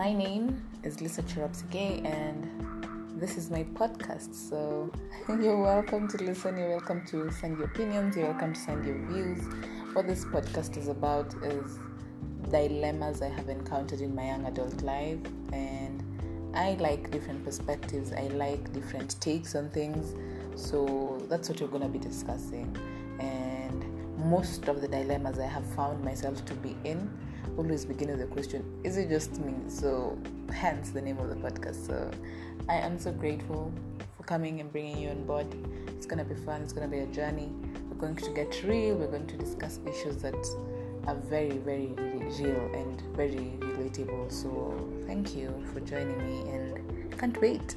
My name is Lisa Chirapsige, and this is my podcast. So you're welcome to listen, you're welcome to send your opinions, you're welcome to send your views. What this podcast is about is dilemmas I have encountered in my young adult life, and I like different perspectives, I like different takes on things. So that's what we're going to be discussing. And most of the dilemmas I have found myself to be in always begin with the question is it just me? So hence the name of the podcast. So i am so grateful for coming and bringing you on board. It's gonna be fun it's gonna be a journey. We're going to get real we're going to discuss issues that are very very real and very relatable. So thank you for joining me and can't wait